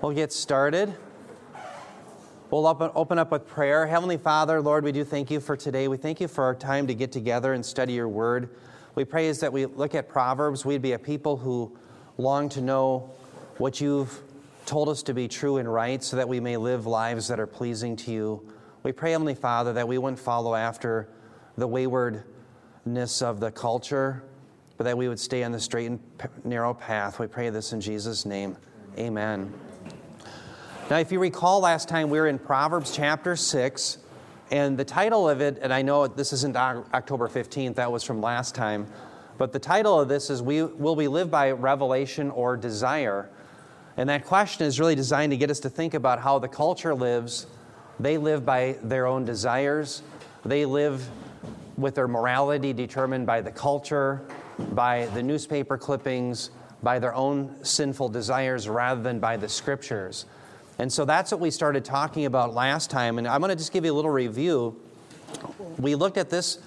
We'll get started. We'll open, up with prayer. Heavenly Father, Lord, we do thank you for today. We thank you for our time to get together and study your word. We pray is that we look at Proverbs, we'd be a people who long to know what you've told us to be true and right so that we may live lives that are pleasing to you. We pray, Heavenly Father, that we wouldn't follow after the waywardness of the culture, but that we would stay on the straight and narrow path. We pray this in Jesus' name. Amen. Now, if you recall last time, we were in Proverbs chapter 6, and the title of it, and I know this isn't October 15th, that was from last time, but the title of this is we, Will We Live by Revelation or Desire? And that question is really designed to get us to think about how the culture lives. They live by their own desires, they live with their morality determined by the culture, by the newspaper clippings, by their own sinful desires rather than by the scriptures. And so that's what we started talking about last time. And I'm going to just give you a little review. We looked at this,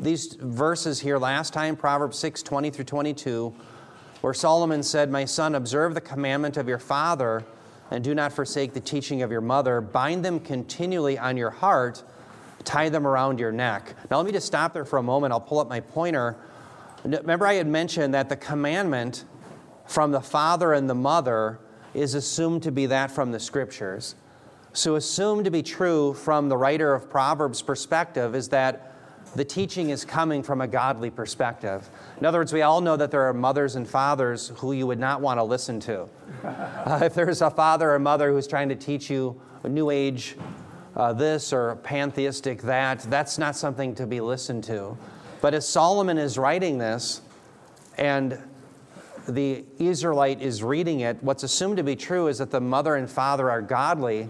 these verses here last time, Proverbs 6 20 through 22, where Solomon said, My son, observe the commandment of your father and do not forsake the teaching of your mother. Bind them continually on your heart, tie them around your neck. Now, let me just stop there for a moment. I'll pull up my pointer. Remember, I had mentioned that the commandment from the father and the mother is assumed to be that from the scriptures. So, assumed to be true from the writer of Proverbs' perspective is that the teaching is coming from a godly perspective. In other words, we all know that there are mothers and fathers who you would not want to listen to. Uh, if there's a father or mother who's trying to teach you a new age uh, this or pantheistic that, that's not something to be listened to. But as Solomon is writing this, and the Israelite is reading it, what's assumed to be true is that the mother and father are godly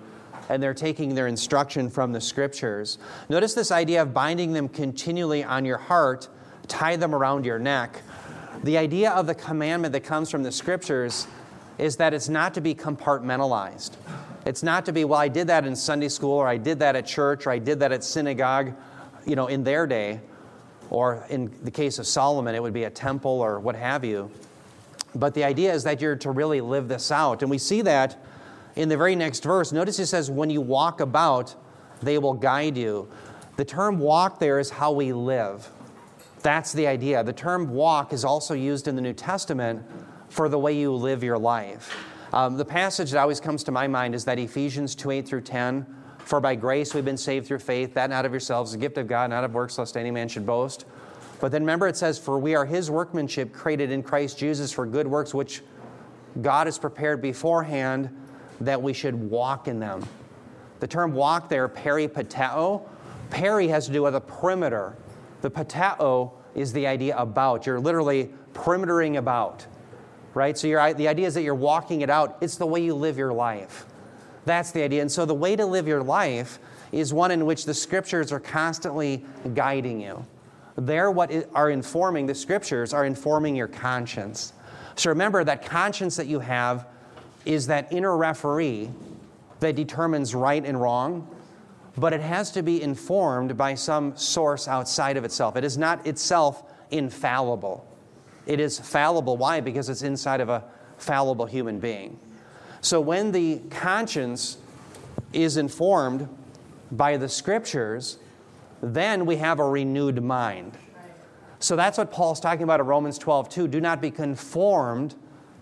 and they're taking their instruction from the scriptures. Notice this idea of binding them continually on your heart, tie them around your neck. The idea of the commandment that comes from the scriptures is that it's not to be compartmentalized. It's not to be, well, I did that in Sunday school, or I did that at church, or I did that at synagogue, you know, in their day. Or in the case of Solomon, it would be a temple or what have you. But the idea is that you're to really live this out. And we see that in the very next verse. Notice he says, When you walk about, they will guide you. The term walk there is how we live. That's the idea. The term walk is also used in the New Testament for the way you live your life. Um, the passage that always comes to my mind is that Ephesians 2 8 through 10. For by grace we've been saved through faith, that not of yourselves, the gift of God, not of works, lest any man should boast. But then remember it says, For we are his workmanship created in Christ Jesus for good works, which God has prepared beforehand that we should walk in them. The term walk there, peripateo, peri has to do with a perimeter. The pateo is the idea about. You're literally perimetering about, right? So the idea is that you're walking it out. It's the way you live your life. That's the idea. And so the way to live your life is one in which the scriptures are constantly guiding you. They're what are informing, the scriptures are informing your conscience. So remember that conscience that you have is that inner referee that determines right and wrong, but it has to be informed by some source outside of itself. It is not itself infallible. It is fallible. Why? Because it's inside of a fallible human being. So when the conscience is informed by the scriptures, then we have a renewed mind. So that's what Paul's talking about in Romans 12, 2. Do not be conformed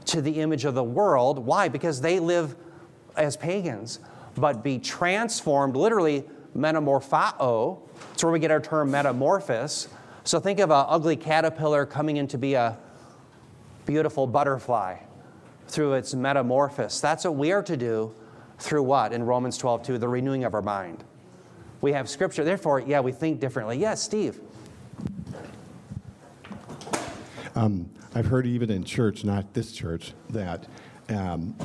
to the image of the world. Why? Because they live as pagans. But be transformed, literally, metamorphao. It's where we get our term metamorphosis. So think of an ugly caterpillar coming in to be a beautiful butterfly through its metamorphosis. That's what we are to do through what? In Romans 12, 2, the renewing of our mind. We have scripture. Therefore, yeah, we think differently. Yes, Steve. Um, I've heard even in church, not this church, that um,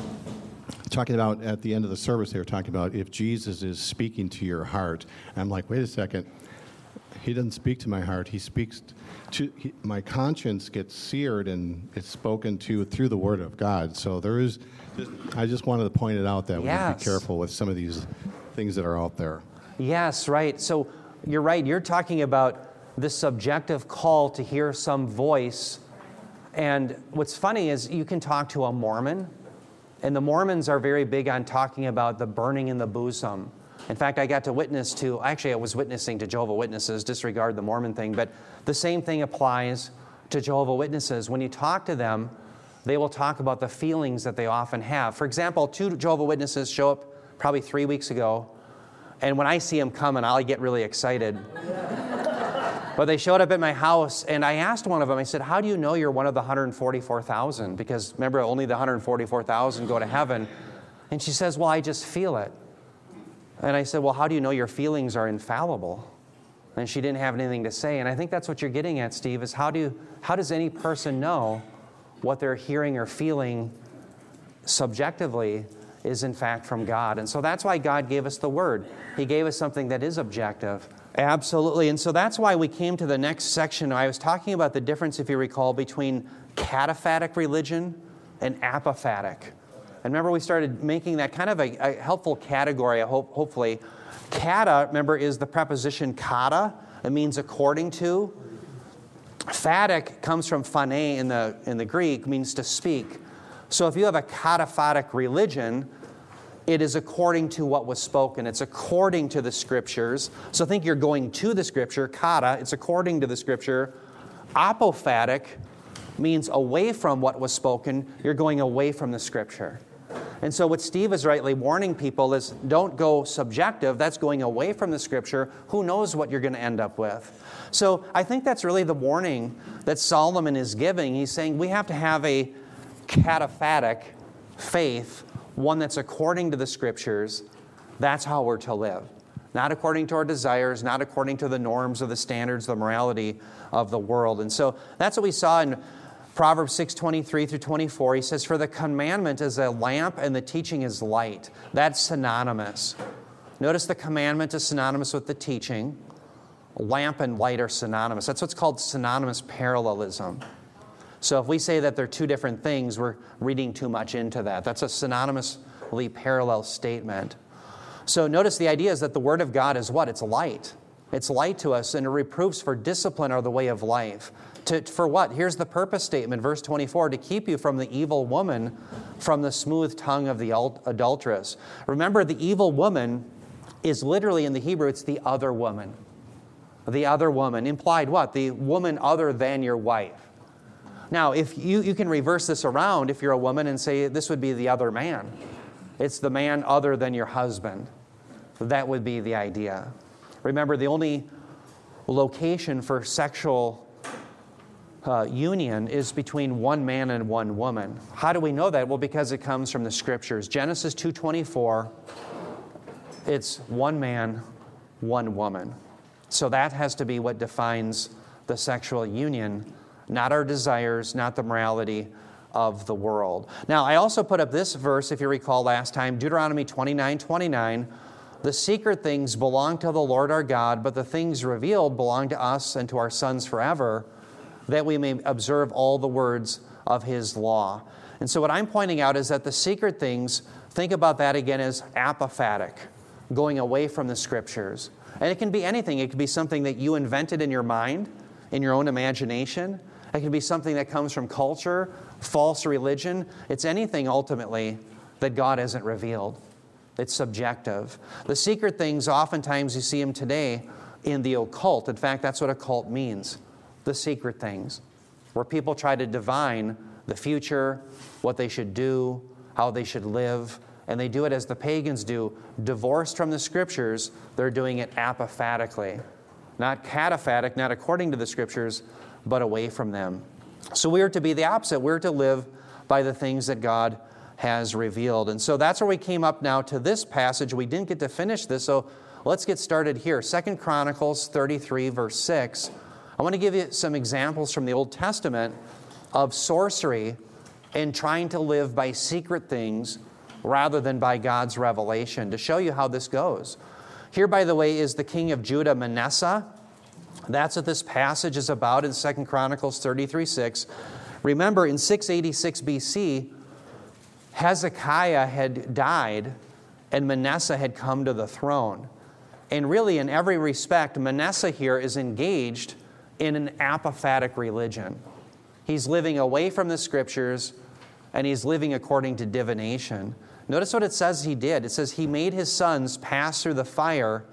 talking about at the end of the service, they were talking about if Jesus is speaking to your heart. I'm like, wait a second. He doesn't speak to my heart. He speaks to he, my conscience gets seared and it's spoken to through the Word of God. So there is. I just wanted to point it out that yes. we need to be careful with some of these things that are out there. Yes, right. So you're right. You're talking about the subjective call to hear some voice. And what's funny is you can talk to a Mormon And the Mormons are very big on talking about the burning in the bosom. In fact, I got to witness to, actually, I was witnessing to Jehovah Witnesses, disregard the Mormon thing, but the same thing applies to Jehovah Witnesses. When you talk to them, they will talk about the feelings that they often have. For example, two Jehovah Witnesses show up probably three weeks ago, and when I see them coming, I'll get really excited. but they showed up at my house, and I asked one of them, I said, How do you know you're one of the 144,000? Because remember, only the 144,000 go to heaven. And she says, Well, I just feel it. And I said, Well, how do you know your feelings are infallible? And she didn't have anything to say. And I think that's what you're getting at, Steve, is how, do you, how does any person know what they're hearing or feeling subjectively is in fact from God? And so that's why God gave us the Word. He gave us something that is objective. Absolutely. And so that's why we came to the next section. I was talking about the difference, if you recall, between cataphatic religion and apophatic. And remember, we started making that kind of a, a helpful category, I hope, hopefully. Kata, remember, is the preposition kata. It means according to. Phatic comes from phane in the, in the Greek, means to speak. So if you have a cataphatic religion, it is according to what was spoken. It's according to the scriptures. So think you're going to the scripture, kata, it's according to the scripture. Apophatic means away from what was spoken, you're going away from the scripture. And so, what Steve is rightly warning people is don't go subjective. That's going away from the scripture. Who knows what you're going to end up with? So, I think that's really the warning that Solomon is giving. He's saying we have to have a cataphatic faith, one that's according to the scriptures. That's how we're to live. Not according to our desires, not according to the norms or the standards, the morality of the world. And so that's what we saw in Proverbs 6 23 through 24, he says, For the commandment is a lamp and the teaching is light. That's synonymous. Notice the commandment is synonymous with the teaching. Lamp and light are synonymous. That's what's called synonymous parallelism. So if we say that they're two different things, we're reading too much into that. That's a synonymously parallel statement. So notice the idea is that the Word of God is what? It's light. It's light to us, and it reproofs for discipline or the way of life. To, for what? Here's the purpose statement, verse 24 to keep you from the evil woman, from the smooth tongue of the adulteress. Remember, the evil woman is literally in the Hebrew, it's the other woman. The other woman. Implied what? The woman other than your wife. Now, if you, you can reverse this around if you're a woman and say this would be the other man, it's the man other than your husband. That would be the idea. Remember, the only location for sexual uh, union is between one man and one woman. How do we know that? Well, because it comes from the scriptures. Genesis 2:24 it's one man, one woman. So that has to be what defines the sexual union, not our desires, not the morality of the world. Now, I also put up this verse, if you recall last time, Deuteronomy 29 29. The secret things belong to the Lord our God, but the things revealed belong to us and to our sons forever that we may observe all the words of his law. And so, what I'm pointing out is that the secret things, think about that again as apophatic, going away from the scriptures. And it can be anything, it can be something that you invented in your mind, in your own imagination. It can be something that comes from culture, false religion. It's anything ultimately that God hasn't revealed. It's subjective. The secret things, oftentimes you see them today in the occult. In fact, that's what occult means the secret things, where people try to divine the future, what they should do, how they should live, and they do it as the pagans do, divorced from the scriptures, they're doing it apophatically. Not cataphatic, not according to the scriptures, but away from them. So we are to be the opposite. We're to live by the things that God has revealed. And so that's where we came up now to this passage. We didn't get to finish this, so let's get started here. Second Chronicles 33, verse 6. I want to give you some examples from the Old Testament of sorcery and trying to live by secret things rather than by God's revelation to show you how this goes. Here, by the way, is the king of Judah, Manasseh. That's what this passage is about in 2 Chronicles 33 6. Remember, in 686 BC, Hezekiah had died and Manasseh had come to the throne. And really, in every respect, Manasseh here is engaged in an apophatic religion. He's living away from the scriptures and he's living according to divination. Notice what it says he did. It says he made his sons pass through the fire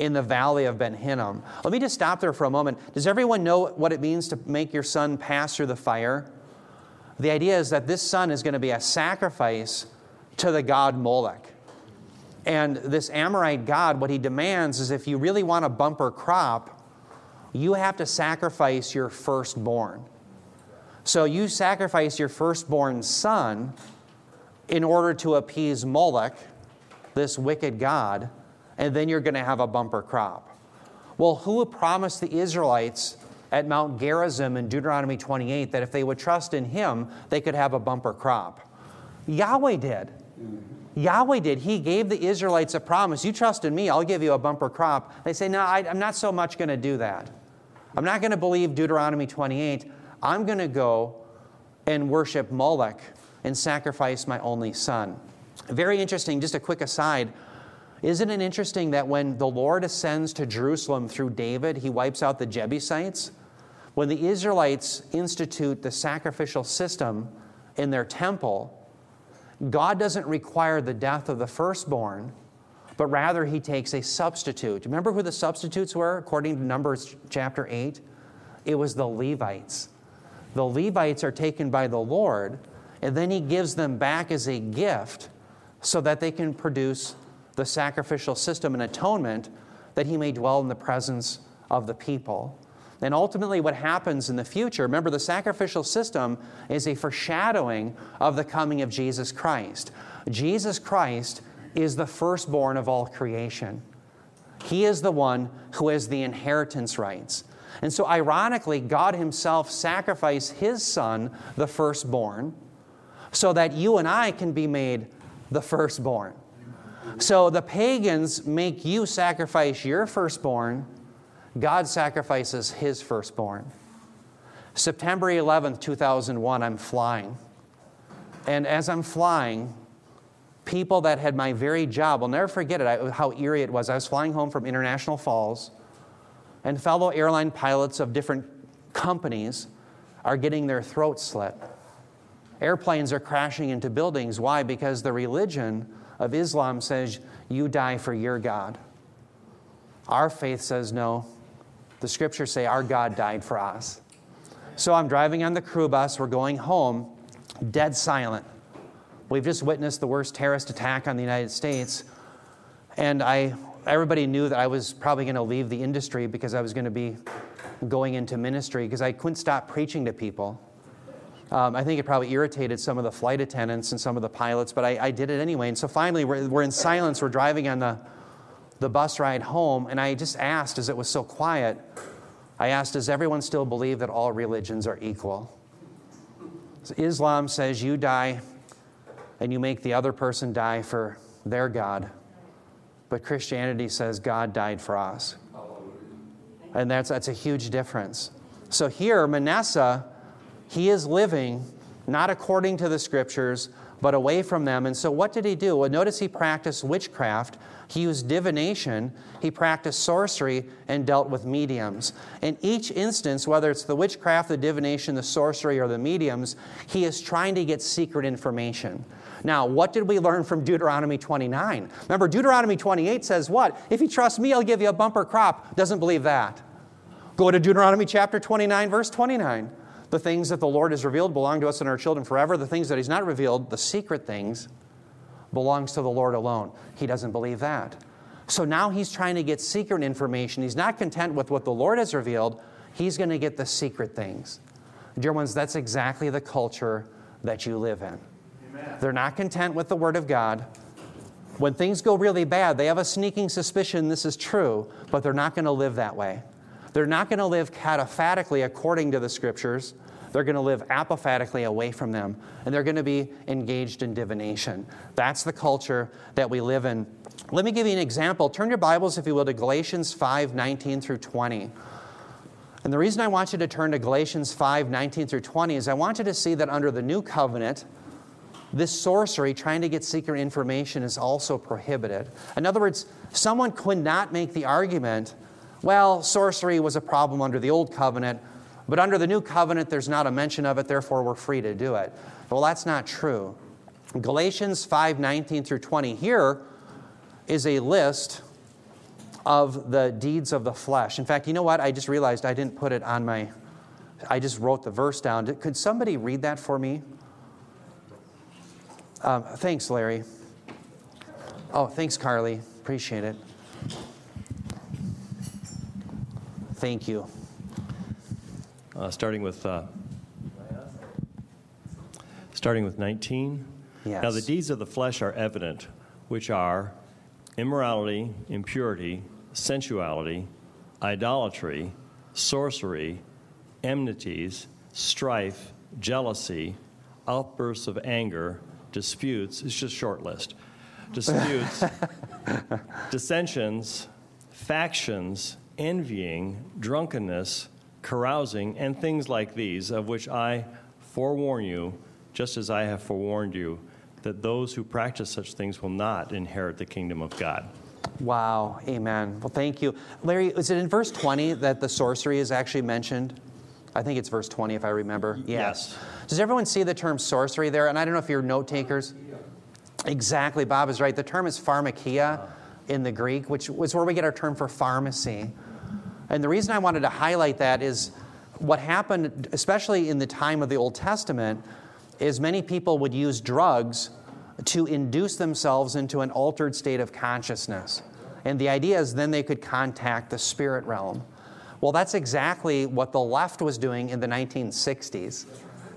in the valley of Ben Hinnom. Let me just stop there for a moment. Does everyone know what it means to make your son pass through the fire? The idea is that this son is going to be a sacrifice to the god Moloch. And this Amorite god, what he demands is if you really want a bumper crop, you have to sacrifice your firstborn. So you sacrifice your firstborn son in order to appease Moloch, this wicked god, and then you're going to have a bumper crop. Well, who promised the Israelites at Mount Gerizim in Deuteronomy 28 that if they would trust in him, they could have a bumper crop? Yahweh did. Yahweh did. He gave the Israelites a promise. You trust in me, I'll give you a bumper crop. They say, No, I, am not so much going to do that. I'm not going to believe Deuteronomy 28. I'm going to go and worship Moloch and sacrifice my only son. Very interesting, just a quick aside. Isn't it interesting that when the Lord ascends to Jerusalem through David, he wipes out the Jebusites? When the Israelites institute the sacrificial system in their temple, God doesn't require the death of the firstborn, but rather he takes a substitute. Remember who the substitutes were according to Numbers chapter 8? It was the Levites. The Levites are taken by the Lord, and then he gives them back as a gift so that they can produce the sacrificial system and atonement that he may dwell in the presence of the people. And ultimately, what happens in the future, remember, the sacrificial system is a foreshadowing of the coming of Jesus Christ. Jesus Christ is the firstborn of all creation. He is the one who has the inheritance rights. And so, ironically, God Himself sacrificed His Son, the firstborn, so that you and I can be made the firstborn. So, the pagans make you sacrifice your firstborn God sacrifices his firstborn. September 11th, 2001, I'm flying. And as I'm flying, people that had my very job, I'll never forget it, how eerie it was. I was flying home from International Falls, and fellow airline pilots of different companies are getting their throats slit. Airplanes are crashing into buildings. Why? Because the religion of Islam says you die for your God. Our faith says no, the scriptures say our God died for us. So I'm driving on the crew bus, we're going home, dead silent. We've just witnessed the worst terrorist attack on the United States. And I, everybody knew that I was probably going to leave the industry because I was going to be going into ministry because I couldn't stop preaching to people. Um, I think it probably irritated some of the flight attendants and some of the pilots, but I, I did it anyway. And so finally, we're, we're in silence. We're driving on the, the bus ride home, and I just asked, as it was so quiet, I asked, Does everyone still believe that all religions are equal? So Islam says you die and you make the other person die for their God. But Christianity says God died for us. And that's, that's a huge difference. So here, Manasseh, he is living not according to the scriptures, but away from them. And so, what did he do? Well, notice he practiced witchcraft, he used divination, he practiced sorcery, and dealt with mediums. In each instance, whether it's the witchcraft, the divination, the sorcery, or the mediums, he is trying to get secret information. Now, what did we learn from Deuteronomy 29? Remember, Deuteronomy 28 says what? If you trust me, I'll give you a bumper crop. Doesn't believe that. Go to Deuteronomy chapter 29, verse 29. The things that the Lord has revealed belong to us and our children forever. The things that He's not revealed, the secret things, belongs to the Lord alone. He doesn't believe that. So now he's trying to get secret information. He's not content with what the Lord has revealed. He's going to get the secret things. Dear ones, that's exactly the culture that you live in. Amen. They're not content with the Word of God. When things go really bad, they have a sneaking suspicion this is true, but they're not going to live that way. They're not going to live cataphatically according to the scriptures. They're going to live apophatically away from them, and they're going to be engaged in divination. That's the culture that we live in. Let me give you an example. Turn your Bibles, if you will, to Galatians 5 19 through 20. And the reason I want you to turn to Galatians 5 19 through 20 is I want you to see that under the new covenant, this sorcery, trying to get secret information, is also prohibited. In other words, someone could not make the argument well, sorcery was a problem under the old covenant, But under the new covenant, there's not a mention of it, therefore we're free to do it. Well, that's not true. Galatians 5 19 through 20 here is a list of the deeds of the flesh. In fact, you know what? I just realized I didn't put it on my, I just wrote the verse down. Could somebody read that for me? Um, thanks, Larry. Oh, thanks, Carly. Appreciate it. Thank you. Uh, starting with uh, starting with 19. Yes. Now the deeds of the flesh are evident, which are immorality, impurity, sensuality, idolatry, sorcery, enmities, strife, jealousy, outbursts of anger, disputes. It's just a short list. Disputes, dissensions, factions, envying, drunkenness, carousing, and things like these, of which I forewarn you, just as I have forewarned you, that those who practice such things will not inherit the kingdom of God. Wow, amen. Well, thank you. Larry, is it in verse 20 that the sorcery is actually mentioned? I think it's verse 20 if I remember. Yes. Does everyone see the term sorcery there? And I don't know if you're note takers. Exactly, Bob is right. The term is pharmakeia in the Greek, which was where we get our term for pharmacy. And the reason I wanted to highlight that is what happened, especially in the time of the Old Testament, is many people would use drugs to induce themselves into an altered state of consciousness. And the idea is then they could contact the spirit realm. Well, that's exactly what the left was doing in the 1960s.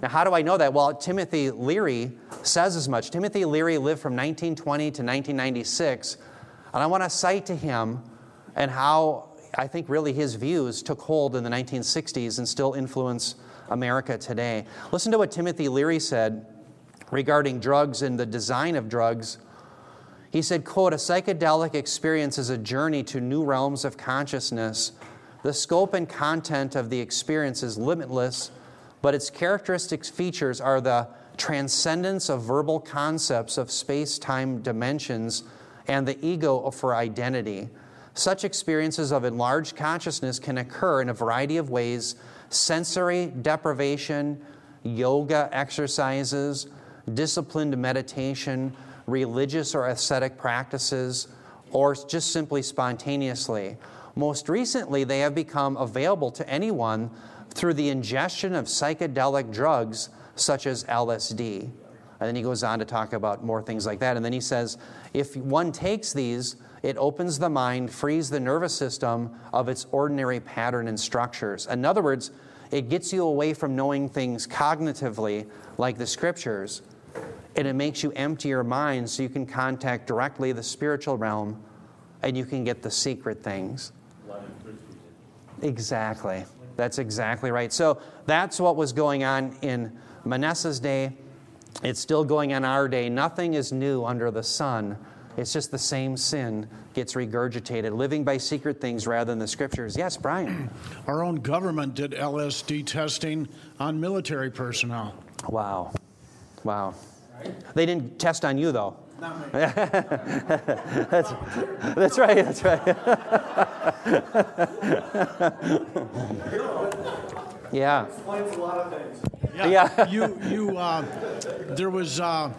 Now, how do I know that? Well, Timothy Leary says as much. Timothy Leary lived from 1920 to 1996, and I want to cite to him and how I think really his views took hold in the 1960s and still influence America today. Listen to what Timothy Leary said regarding drugs and the design of drugs. He said, quote, a psychedelic experience is a journey to new realms of consciousness. The scope and content of the experience is limitless but its characteristic features are the transcendence of verbal concepts of space time dimensions and the ego for identity. Such experiences of enlarged consciousness can occur in a variety of ways sensory deprivation, yoga exercises, disciplined meditation, religious or ascetic practices, or just simply spontaneously. Most recently, they have become available to anyone through the ingestion of psychedelic drugs such as LSD. And then he goes on to talk about more things like that. And then he says if one takes these, it opens the mind, frees the nervous system of its ordinary pattern and structures. In other words, it gets you away from knowing things cognitively, like the scriptures, and it makes you empty your mind so you can contact directly the spiritual realm and you can get the secret things. Exactly. That's exactly right. So that's what was going on in Manasseh's day. It's still going on our day. Nothing is new under the sun. It's just the same sin gets regurgitated, living by secret things rather than the scriptures. Yes, Brian. Our own government did LSD testing on military personnel. Wow. Wow. They didn't test on you, though. that's, that's right, that's right. yeah. Explains a lot of things. Yeah. Yeah. you, you, uh, there was, uh,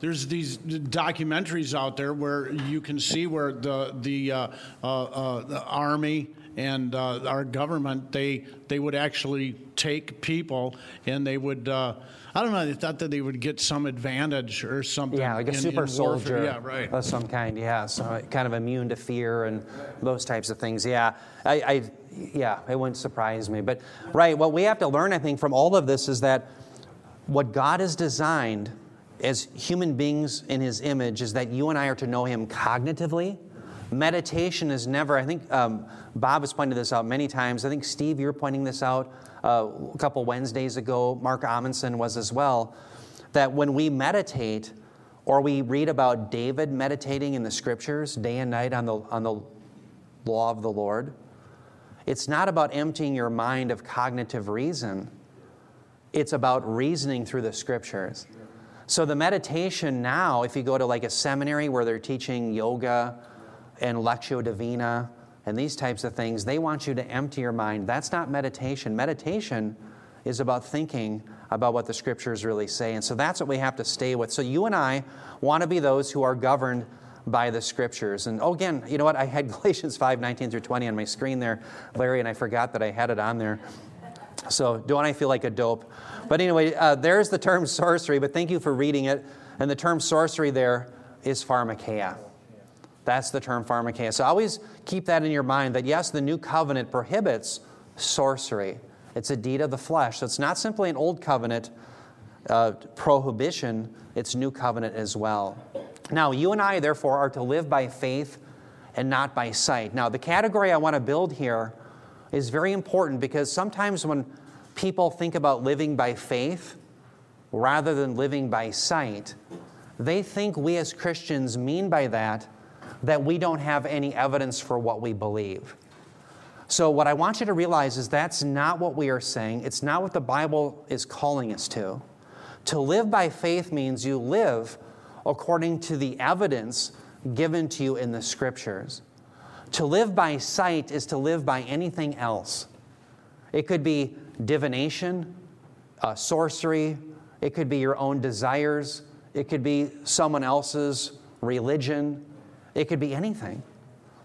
there's these documentaries out there where you can see where the the, uh, uh, uh, the army and uh, our government they they would actually take people and they would uh, I don't know they thought that they would get some advantage or something Yeah, like a in- in super warfare. soldier yeah right of some kind. Yeah, so kind of immune to fear and those types of things. Yeah, I, I, yeah, it wouldn't surprise me. But right, what we have to learn, I think, from all of this is that what God has designed as human beings in His image is that you and I are to know Him cognitively. Meditation is never. I think um, Bob has pointed this out many times. I think Steve, you're pointing this out uh, a couple Wednesdays ago. Mark Amundsen was as well. That when we meditate, or we read about David meditating in the scriptures day and night on the on the law of the Lord, it's not about emptying your mind of cognitive reason. It's about reasoning through the scriptures. So the meditation now, if you go to like a seminary where they're teaching yoga and Lectio Divina and these types of things, they want you to empty your mind. That's not meditation. Meditation is about thinking about what the scriptures really say. And so that's what we have to stay with. So you and I want to be those who are governed by the scriptures. And oh, again, you know what? I had Galatians 5 19 through 20 on my screen there, Larry, and I forgot that I had it on there. So don't I feel like a dope? But anyway, uh, there's the term sorcery, but thank you for reading it. And the term sorcery there is pharmakeia. That's the term pharmakeia. So always keep that in your mind that yes, the new covenant prohibits sorcery. It's a deed of the flesh. So it's not simply an old covenant uh, prohibition, it's new covenant as well. Now, you and I, therefore, are to live by faith and not by sight. Now, the category I want to build here is very important because sometimes when people think about living by faith rather than living by sight, they think we as Christians mean by that that we don't have any evidence for what we believe. So, what I want you to realize is that's not what we are saying. It's not what the Bible is calling us to. To live by faith means you live according to the evidence given to you in the scriptures. To live by sight is to live by anything else. It could be divination, uh, sorcery, it could be your own desires, it could be someone else's religion, it could be anything.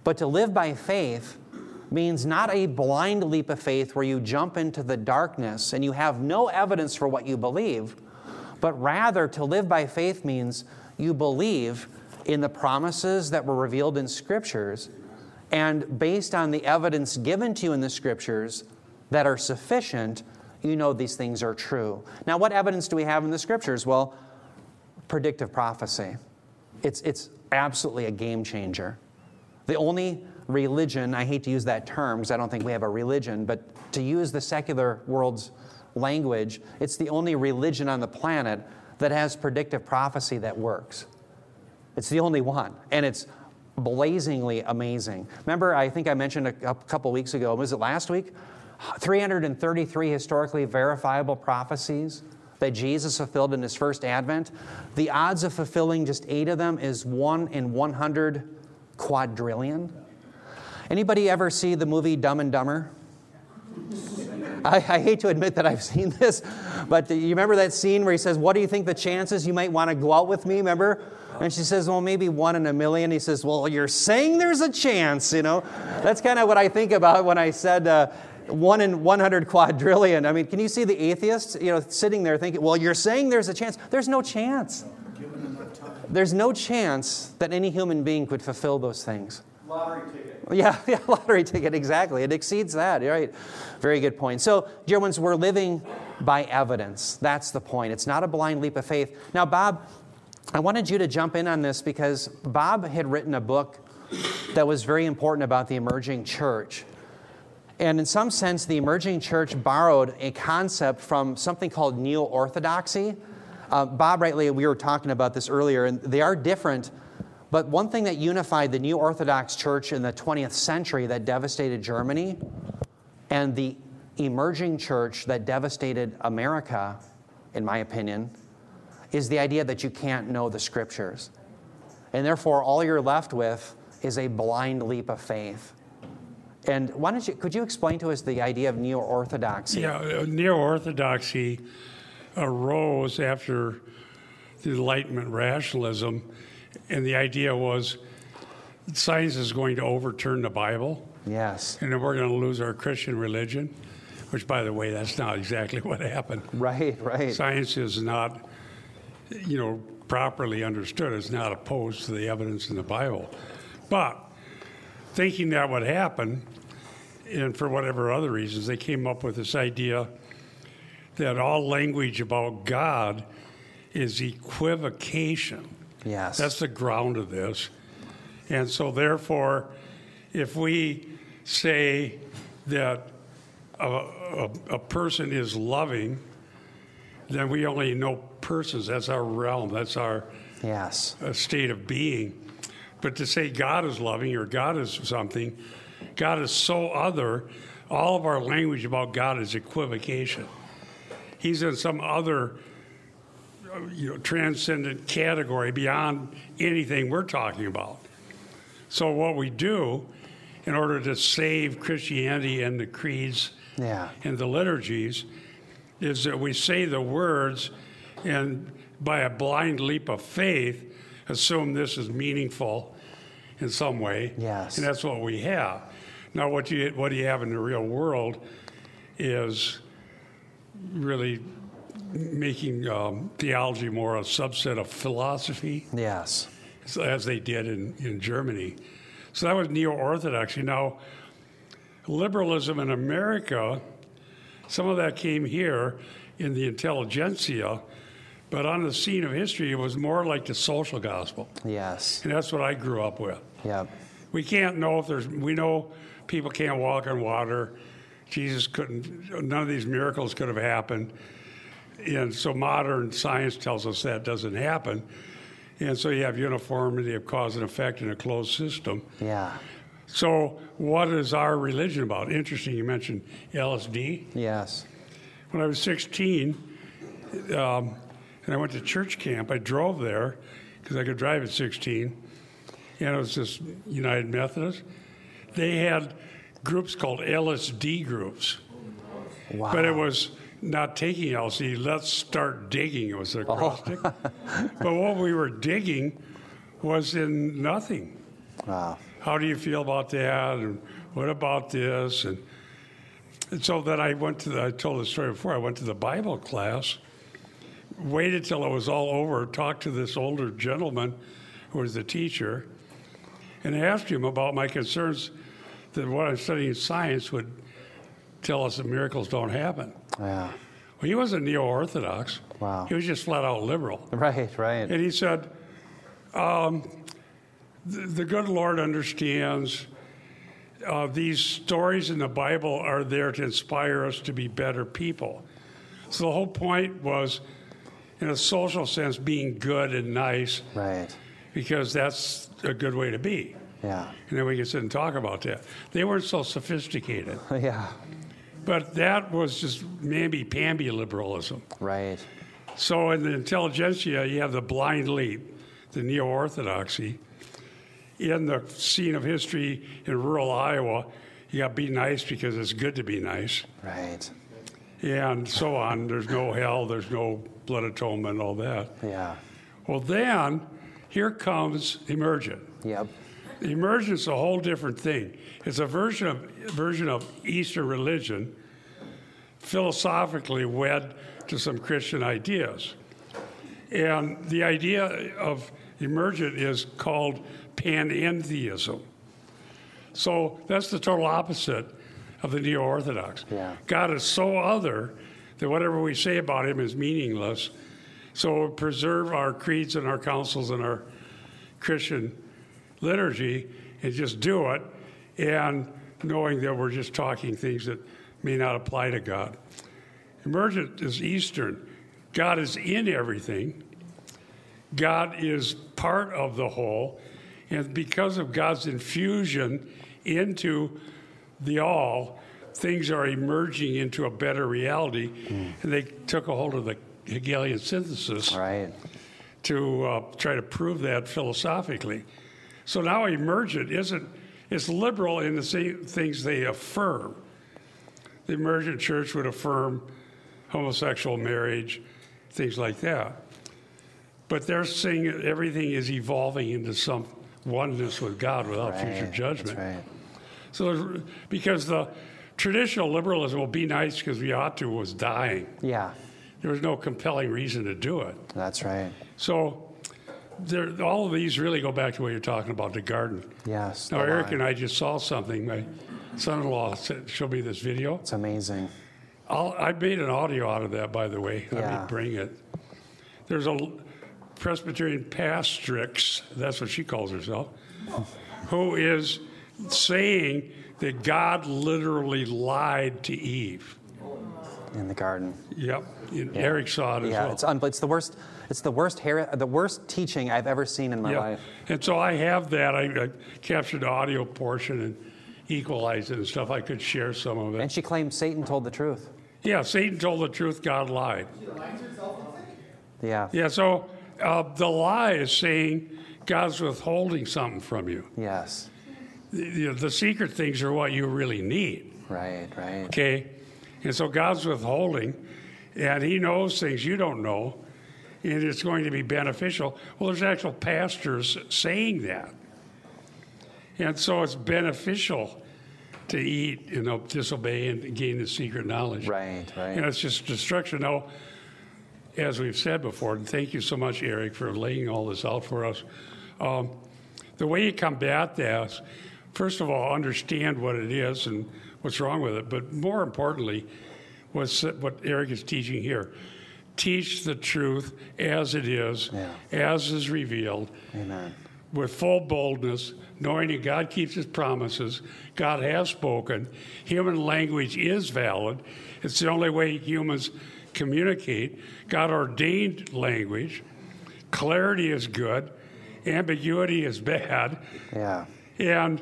But to live by faith means not a blind leap of faith where you jump into the darkness and you have no evidence for what you believe, but rather to live by faith means you believe in the promises that were revealed in scriptures and based on the evidence given to you in the scriptures that are sufficient, you know these things are true. Now, what evidence do we have in the scriptures? Well, predictive prophecy. It's, it's absolutely a game changer. The only religion, I hate to use that term because I don't think we have a religion, but to use the secular world's language, it's the only religion on the planet that has predictive prophecy that works. It's the only one. And it's blazingly amazing. Remember, I think I mentioned a, couple weeks ago, was it last week? 333 historically verifiable prophecies that Jesus fulfilled in his first advent. The odds of fulfilling just eight of them is one in 100 quadrillion. Anybody ever see the movie Dumb and Dumber? I, I, hate to admit that I've seen this, but you remember that scene where he says, What do you think the chances you might want to go out with me? Remember? And she says, Well, maybe one in a million. He says, Well, you're saying there's a chance, you know? That's kind of what I think about when I said, uh, one in 100 quadrillion. I mean, can you see the atheists, you know, sitting there thinking, well, you're saying there's a chance. There's no chance. There's no chance that any human being could fulfill those things. Lottery ticket. Yeah, yeah, lottery ticket, exactly. It exceeds that, right? Very good point. So, dear ones, we're living by evidence. That's the point. It's not a blind leap of faith. Now, Bob, I wanted you to jump in on this because Bob had written a book that was very important about the emerging church. And in some sense, the emerging church borrowed a concept from something called neo orthodoxy. Uh, Bob rightly, we were talking about this earlier, and they are different but one thing that unified the Neo Orthodox Church in the 20th century that devastated Germany and the emerging church that devastated America, in my opinion, is the idea that you can't know the scriptures. And therefore, all you're left with is a blind leap of faith. And why don't you, could you explain to us the idea of neo orthodoxy? Yeah, uh, neo orthodoxy arose after the Enlightenment rationalism and the idea was science is going to overturn the Bible. Yes. And then we're going to lose our Christian religion, which, by the way, that's not exactly what happened. Right, right. Science is not, you know, properly understood. is not opposed to the evidence in the Bible. But thinking that would happen, and for whatever other reasons, they came up with this idea that all language about God is equivocation. Yes. That's the ground of this. And so, therefore, if we say that a, a, a, person is loving, then we only know persons. That's our realm. That's our yes. Uh, state of being. But to say God is loving or God is something, God is so other, all of our language about God is equivocation. He's in some other you know, transcendent category beyond anything we're talking about. So what we do in order to save Christianity and the creeds Yeah. and the liturgies is that we say the words and by a blind leap of faith assume this is meaningful in some way. Yes. And that's what we have. Now what you what do you have in the real world is really making um, theology more a subset of philosophy Yes. so- as they did in, in Germany. So that was neo orthodoxy. Now, liberalism in America, some of that came here in the intelligentsia, but on the scene of history, it was more like the social gospel. Yes. And that's what I grew up with. Yep. We can't know if there's, we know people can't walk on water. Jesus couldn't, none of these miracles could have happened. And so modern science tells us that doesn't happen. And so you have uniformity of cause and effect in a closed system. Yeah. So, what is our religion about? Interesting, you mentioned LSD. Yes. When I was 16, um, and I went to church camp, I drove there because I could drive at 16, and it was this United Methodist. They had groups called LSD groups, Wow. but it was not taking LSD. Let's start digging. It was their oh. acrostic. but what we were digging was in nothing. Wow. How do you feel about that? And what about this? And, and so then I went to the, I told the story before, I went to the Bible class, waited till it was all over, talked to this older gentleman who was the teacher, and asked him about my concerns that what I'm studying in science would tell us that miracles don't happen. Yeah. Well, he wasn't neo Orthodox. Wow. He was just flat out liberal. Right. Right. And he said, um, the, the good Lord understands uh, these stories in the Bible are there to inspire us to be better people. So the whole point was, in a social sense, being good and nice Right. because that's a good way to be. Yeah. And then we can sit and talk about that. They weren't so sophisticated, Yeah. but that was just mamby-pamby liberalism. Right. So in the intelligentsia, you have the blind leap, the neo orthodoxy. In the scene of history in rural Iowa, you got be nice because it's good to be nice, Right. and so on. There's no hell, there's no blood atonement, and all that. Yeah. Well, then here comes emergent. Yep. Emergent is a whole different thing. It's a version of version of Eastern religion, philosophically wed to some Christian ideas. And the idea of emergent is called panentheism. So that's the total opposite of the neo Orthodox. Yeah. God is so other that whatever we say about him is meaningless. So preserve our creeds and our councils and our Christian liturgy and just do it, and knowing that we're just talking things that may not apply to God. Emergent is Eastern. God is in everything. God is part of the whole. And because of God's infusion into the all, things are emerging into a better reality. And they took a hold of the Hegelian synthesis Right. to uh, try to prove that philosophically. So now emergent isn't, it's liberal in the same things they affirm. The emergent church would affirm homosexual marriage, things like that. But they're saying that everything is evolving into some oneness with God without future judgment. That's right. So, because the traditional liberalism, will be nice because we ought to, was dying. Yeah. There was no compelling reason to do it. That's right. So, there, all of these really go back to what you're talking about the garden. Yes. Now, Eric line. and I just saw something. My son-in-law showed me this video. It's amazing. I'll, I made an audio out of that, by the way. Let Yeah. me bring it. There's a Presbyterian pastrix, that's what she calls herself, who is saying that God literally lied to Eve. In the garden. Yep, Eric saw it as Yeah. well. It's un- it's the worst. It's the worst her- the worst teaching I've ever seen in my Yeah. life. And so I have that. I, I captured the audio portion and equalized it and stuff. I could share some of it. And she claimed Satan told the truth. Yeah, Satan told the truth, God lied. Yeah. Yeah, so uh, the lie is saying God's withholding something from you. Yes. You know, the secret things are what you really need. Right, right. Okay? And so God's withholding, and He knows things you don't know, and it's going to be beneficial. Well, there's actual pastors saying that. And so it's beneficial to eat, you know, disobey and gain the secret knowledge. Right, right. And it's just destruction. Now, as we've said before, and thank you so much, Eric, for laying all this out for us. Um, the way you combat that, first of all, understand what it is and what's wrong with it. But more importantly, what's, what Eric is teaching here teach the truth as it is, Yeah. as is revealed, Amen. with full boldness, knowing that God keeps his promises, God has spoken, human language is valid. It's the only way humans communicate. God ordained language. Clarity is good, ambiguity is bad. Yeah. And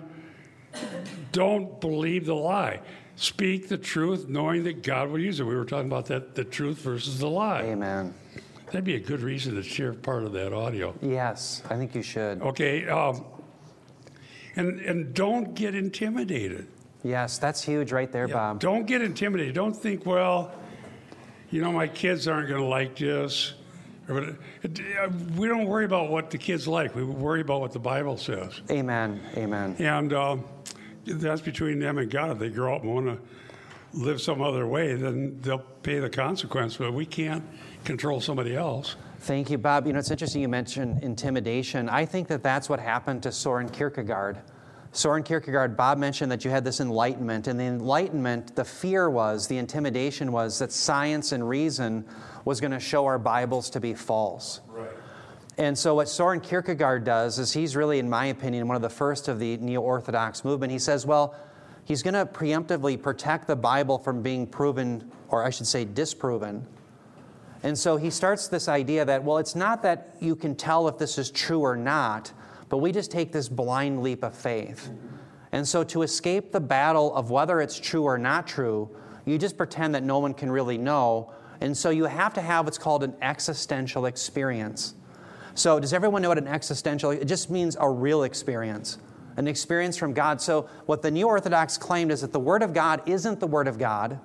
don't believe the lie. Speak the truth, knowing that God will use it. We were talking about that the truth versus the lie. Amen. That'd be a good reason to share part of that audio. Yes, I think you should. Okay, um, and and don't get intimidated. Yes, that's huge right there, Bob. Don't get intimidated. Don't think, well, you know, my kids aren't going to like this. Or what- uh, We don't worry about what the kids like. We worry about what the Bible says. Amen. Amen. And um, that's between them and God. If they grow up and want to live some other way, then they'll pay the consequence. But we can't control somebody else. Thank you, Bob. You know, it's interesting you mentioned intimidation. I think that that's what happened to Soren Kierkegaard. Soren Kierkegaard, Bob mentioned that you had this enlightenment, and the enlightenment, the fear was, the intimidation was that science and reason was going to show our Bibles to be false. Right. And so, what Soren Kierkegaard does is he's really, in my opinion, one of the first of the neo Orthodox movement. He says, well, he's going to preemptively protect the Bible from being proven, or I should say, disproven. And so he starts this idea that, well, it's not that you can tell if this is true or not, but we just take this blind leap of faith. And so to escape the battle of whether it's true or not true, you just pretend that no one can really know. And so you have to have what's called an existential experience. So does everyone know what an existential it just means a real experience, an experience from God. So what the neo Orthodox claimed is that the word of God isn't the word of God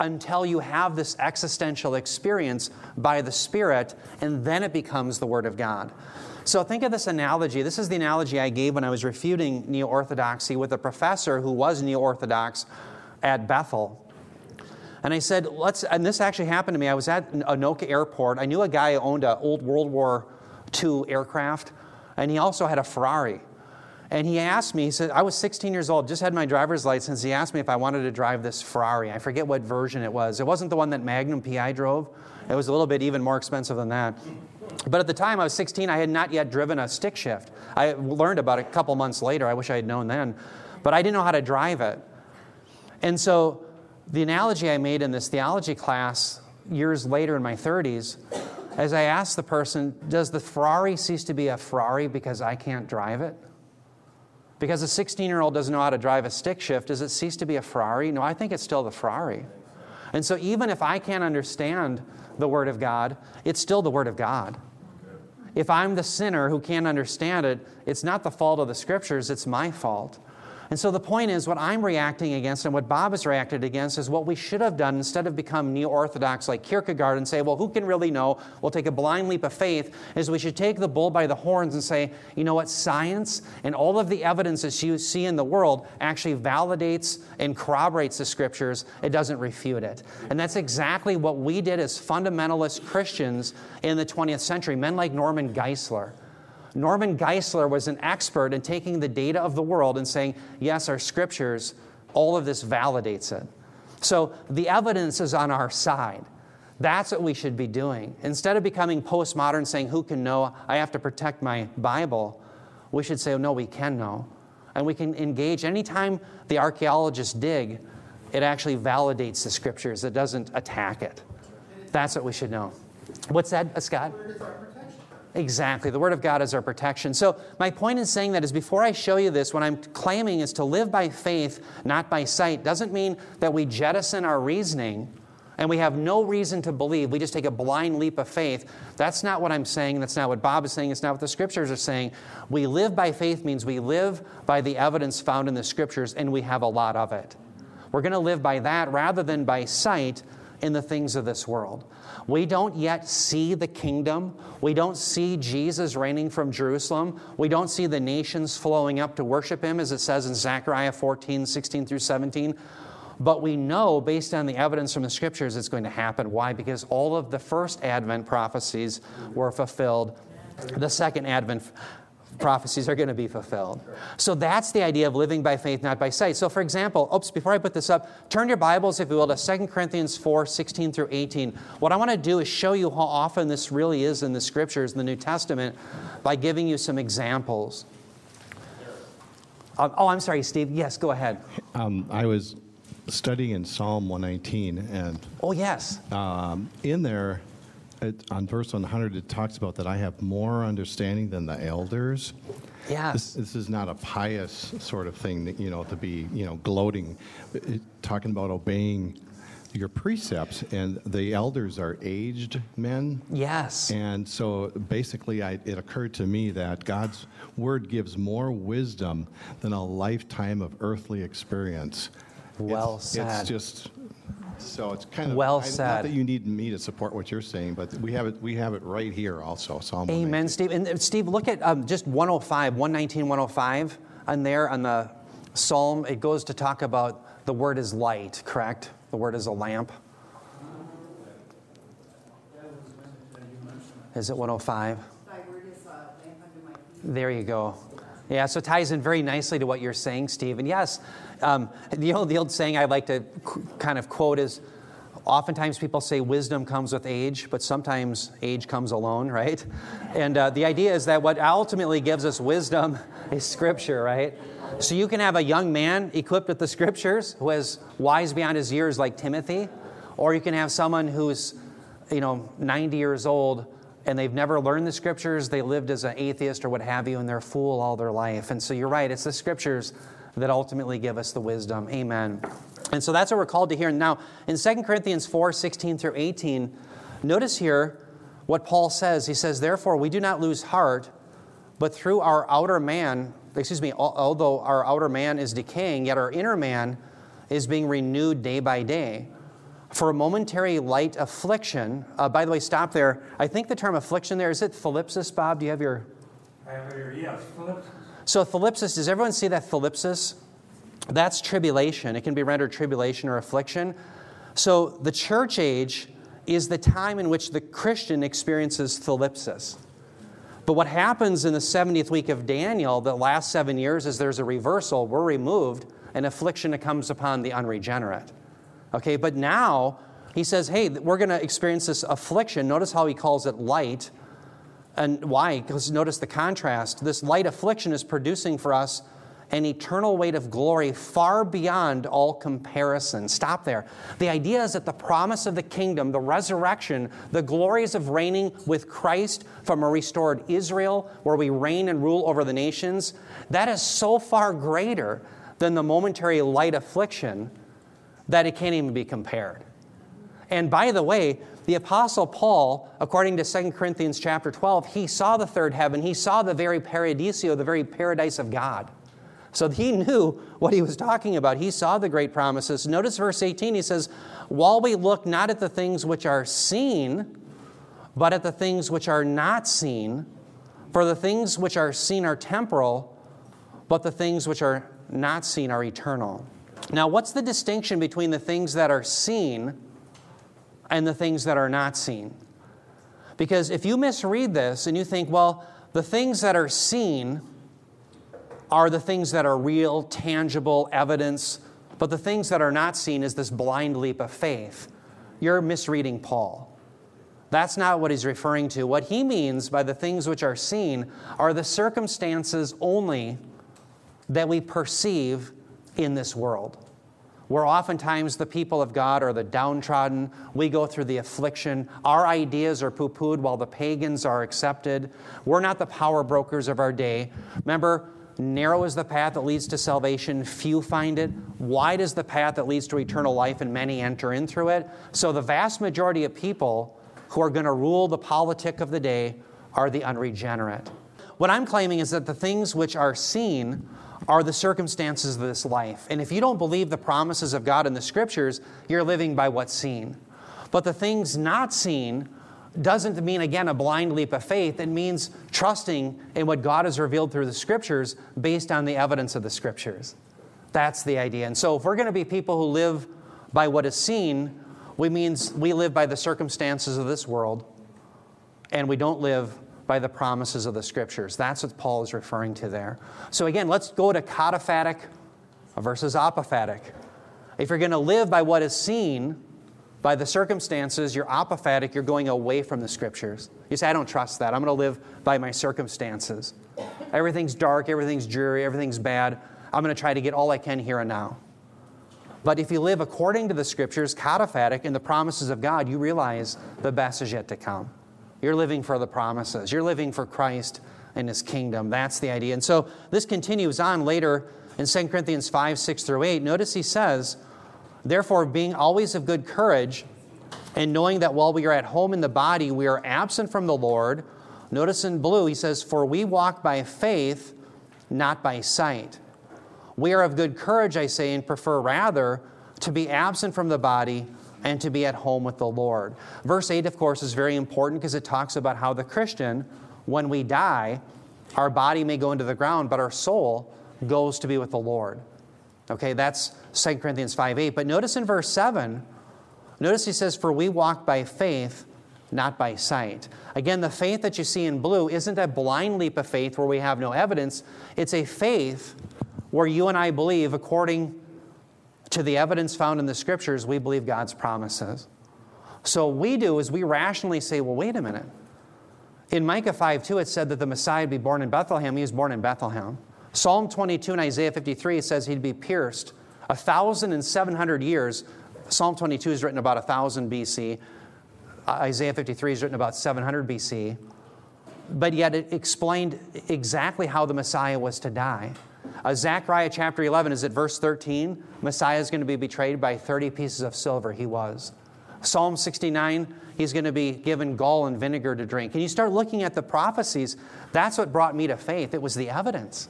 until you have this existential experience by the Spirit, and then it becomes the Word of God. So think of this analogy. This is the analogy I gave when I was refuting neo orthodoxy with a professor who was neo orthodox at Bethel. And I said, let's, and this actually happened to me. I was at Anoka Airport. I knew a guy who owned an old World War II aircraft, and he also had a Ferrari. And he asked me, he said, I was 16 years old, just had my driver's license. He asked me if I wanted to drive this Ferrari. I forget what version it was. It wasn't the one that Magnum PI drove, it was a little bit even more expensive than that. But at the time I was 16, I had not yet driven a stick shift. I learned about it a couple months later. I wish I had known then. But I didn't know how to drive it. And so the analogy I made in this theology class years later in my 30s, as I asked the person, Does the Ferrari cease to be a Ferrari because I can't drive it? Because a 16 year old doesn't know how to drive a stick shift, does it cease to be a Ferrari? No, I think it's still the Ferrari. And so even if I can't understand the Word of God, it's still the Word of God. If I'm the sinner who can't understand it, it's not the fault of the Scriptures, it's my fault. And so the point is, what I'm reacting against and what Bob has reacted against is what we should have done instead of become neo orthodox like Kierkegaard and say, well, who can really know? We'll take a blind leap of faith, is we should take the bull by the horns and say, you know what, science and all of the evidence that you see in the world actually validates and corroborates the scriptures, it doesn't refute it. And that's exactly what we did as fundamentalist Christians in the 20th century, men like Norman Geisler. Norman Geisler was an expert in taking the data of the world and saying, yes, our scriptures, all of this validates it. So the evidence is on our side. That's what we should be doing. Instead of becoming postmodern, saying, who can know? I have to protect my Bible, we should say, no, we can know. And we can engage. Anytime the archaeologists dig, it actually validates the scriptures, it doesn't attack it. That's what we should know. What's that, Scott? Exactly. The Word of God is our protection. So, my point in saying that is before I show you this, what I'm claiming is to live by faith, not by sight, doesn't mean that we jettison our reasoning and we have no reason to believe, we just take a blind leap of faith. That's not what I'm saying. That's not what Bob is saying. It's not what the scriptures are saying. We live by faith means we live by the evidence found in the scriptures, and we have a lot of it. We're going to live by that rather than by sight in the things of this world. We don't yet see the kingdom. We don't see Jesus reigning from Jerusalem. We don't see the nations flowing up to worship him, as it says in Zechariah 14, 16 through 17. But we know, based on the evidence from the scriptures, it's going to happen. Why? Because all of the first Advent prophecies were fulfilled. The second Advent prophecies are going to be fulfilled. So that's the idea of living by faith, not by sight. So, for example, oops, before I put this up, turn your Bibles, if you will, to 2 Corinthians 4 16 through 18. What I want to do is show you how often this really is in the scriptures in the New Testament by giving you some examples. Um, oh, I'm sorry, Steve. Yes, go ahead. Um, I was studying in Psalm 119, and Oh, yes. um, in there, it, on verse 100, it talks about that I have more understanding than the elders. Yes. This, this is not a pious sort of thing, that, you know, to be, you know, gloating. It, talking about obeying your precepts, and the elders are aged men. Yes. And so basically, I, it occurred to me that God's word gives more wisdom than a lifetime of earthly experience. Well it's, said. It's just so it's kind of Well I- said. Not that you need me to support what you're saying, but we have it. We have it right here also. Psalm Amen, Steve. And uh, Steve, look at um, just 105, 119, 105 on there on the psalm. It goes to talk about the word is light, correct? The word is a lamp. Is it 105? There you go. Yeah, so it ties in very nicely to what you're saying, Steve. And yes, um, you know, the old saying I like to qu- kind of quote is oftentimes people say wisdom comes with age, but sometimes age comes alone, right? And uh, the idea is that what ultimately gives us wisdom is Scripture, right? So you can have a young man equipped with the Scriptures who is wise beyond his years, like Timothy, or you can have someone who's, you know, 90 years old and they've never learned the scriptures. They lived as an atheist or what have you, and they're a fool all their life. And so you're right, it's the scriptures that ultimately give us the wisdom. Amen. And so that's what we're called to hear. Now, in 2 Corinthians 4 16 through 18, notice here what Paul says. He says, Therefore, we do not lose heart, but through our outer man, excuse me, although our outer man is decaying, yet our inner man is being renewed day by day. For a momentary light affliction, uh, by the way, stop there. I think the term affliction there, is it thlipsis, Bob? Do you have your. I have here, yes. Phillips. So, thlipsis, does everyone see that thlipsis? That's tribulation. It can be rendered tribulation or affliction. So, the church age is the time in which the Christian experiences thlipsis. But what happens in the 70th week of Daniel, the last seven years, is there's a reversal. We're removed, and affliction comes upon the unregenerate. Okay, but now he says, hey, we're going to experience this affliction. Notice how he calls it light. And why? Because notice the contrast. This light affliction is producing for us an eternal weight of glory far beyond all comparison. Stop there. The idea is that the promise of the kingdom, the resurrection, the glories of reigning with Christ from a restored Israel, where we reign and rule over the nations, that is so far greater than the momentary light affliction that it can't even be compared. And by the way, the apostle Paul, according to 2 Corinthians chapter 12, he saw the third heaven. He saw the very paradisio, the very paradise of God. So he knew what he was talking about. He saw the great promises. Notice verse 18, he says, While we look not at the things which are seen, but at the things which are not seen, for the things which are seen are temporal, but the things which are not seen are eternal. Now, what's the distinction between the things that are seen and the things that are not seen? Because if you misread this and you think, well, the things that are seen are the things that are real, tangible evidence, but the things that are not seen is this blind leap of faith, you're misreading Paul. That's not what he's referring to. What he means by the things which are seen are the circumstances only that we perceive in this world. Where oftentimes the people of God are the downtrodden, we go through the affliction, our ideas are poo pooed while the pagans are accepted. We're not the power brokers of our day. Remember, Narrow is the path that leads to salvation, few find it. Wide is the path that leads to eternal life, and many enter in through it. So, the vast majority of people who are going to rule the politic of the day are the unregenerate. What I'm claiming is that the things which are seen are the circumstances of this life. And if you don't believe the promises of God in the scriptures, you're living by what's seen. But the things not seen doesn't mean, again, a blind leap of faith. It means trusting in what God has revealed through the scriptures based on the evidence of the scriptures. That's the idea. And so, if we're going to be people who live by what is seen, we means we live by the circumstances of this world, and we don't live by the promises of the scriptures. That's what Paul is referring to there. So, again, let's go to cataphatic versus apophatic. If you're going to live by what is seen, by the circumstances, you're apophatic, you're going away from the scriptures. You say, I don't trust that. I'm going to live by my circumstances. Everything's dark, everything's dreary, everything's bad. I'm going to try to get all I can here and now. But if you live according to the scriptures, cataphatic, in the promises of God, you realize the best is yet to come. You're living for the promises, you're living for Christ and his kingdom. That's the idea. And so this continues on later in 2 Corinthians 5 6 through 8. Notice he says, Therefore, being always of good courage, and knowing that while we are at home in the body, we are absent from the Lord. Notice in blue, he says, For we walk by faith, not by sight. We are of good courage, I say, and prefer rather to be absent from the body and to be at home with the Lord. Verse 8, of course, is very important because it talks about how the Christian, when we die, our body may go into the ground, but our soul goes to be with the Lord. Okay, that's 2 Corinthians 5 8. But notice in verse 7, notice he says, For we walk by faith, not by sight. Again, the faith that you see in blue isn't a blind leap of faith where we have no evidence. It's a faith where you and I believe, according to the evidence found in the scriptures, we believe God's promises. So what we do is we rationally say, well, wait a minute. In Micah 5 2, it said that the Messiah would be born in Bethlehem. He was born in Bethlehem. Psalm 22 and Isaiah 53 says he'd be pierced a thousand and seven hundred years. Psalm 22 is written about 1000 BC. Isaiah 53 is written about 700 BC. But yet it explained exactly how the Messiah was to die. Uh, Zechariah chapter 11 is at verse 13. Messiah is going to be betrayed by 30 pieces of silver. He was. Psalm 69, he's going to be given gall and vinegar to drink. And you start looking at the prophecies, that's what brought me to faith. It was the evidence.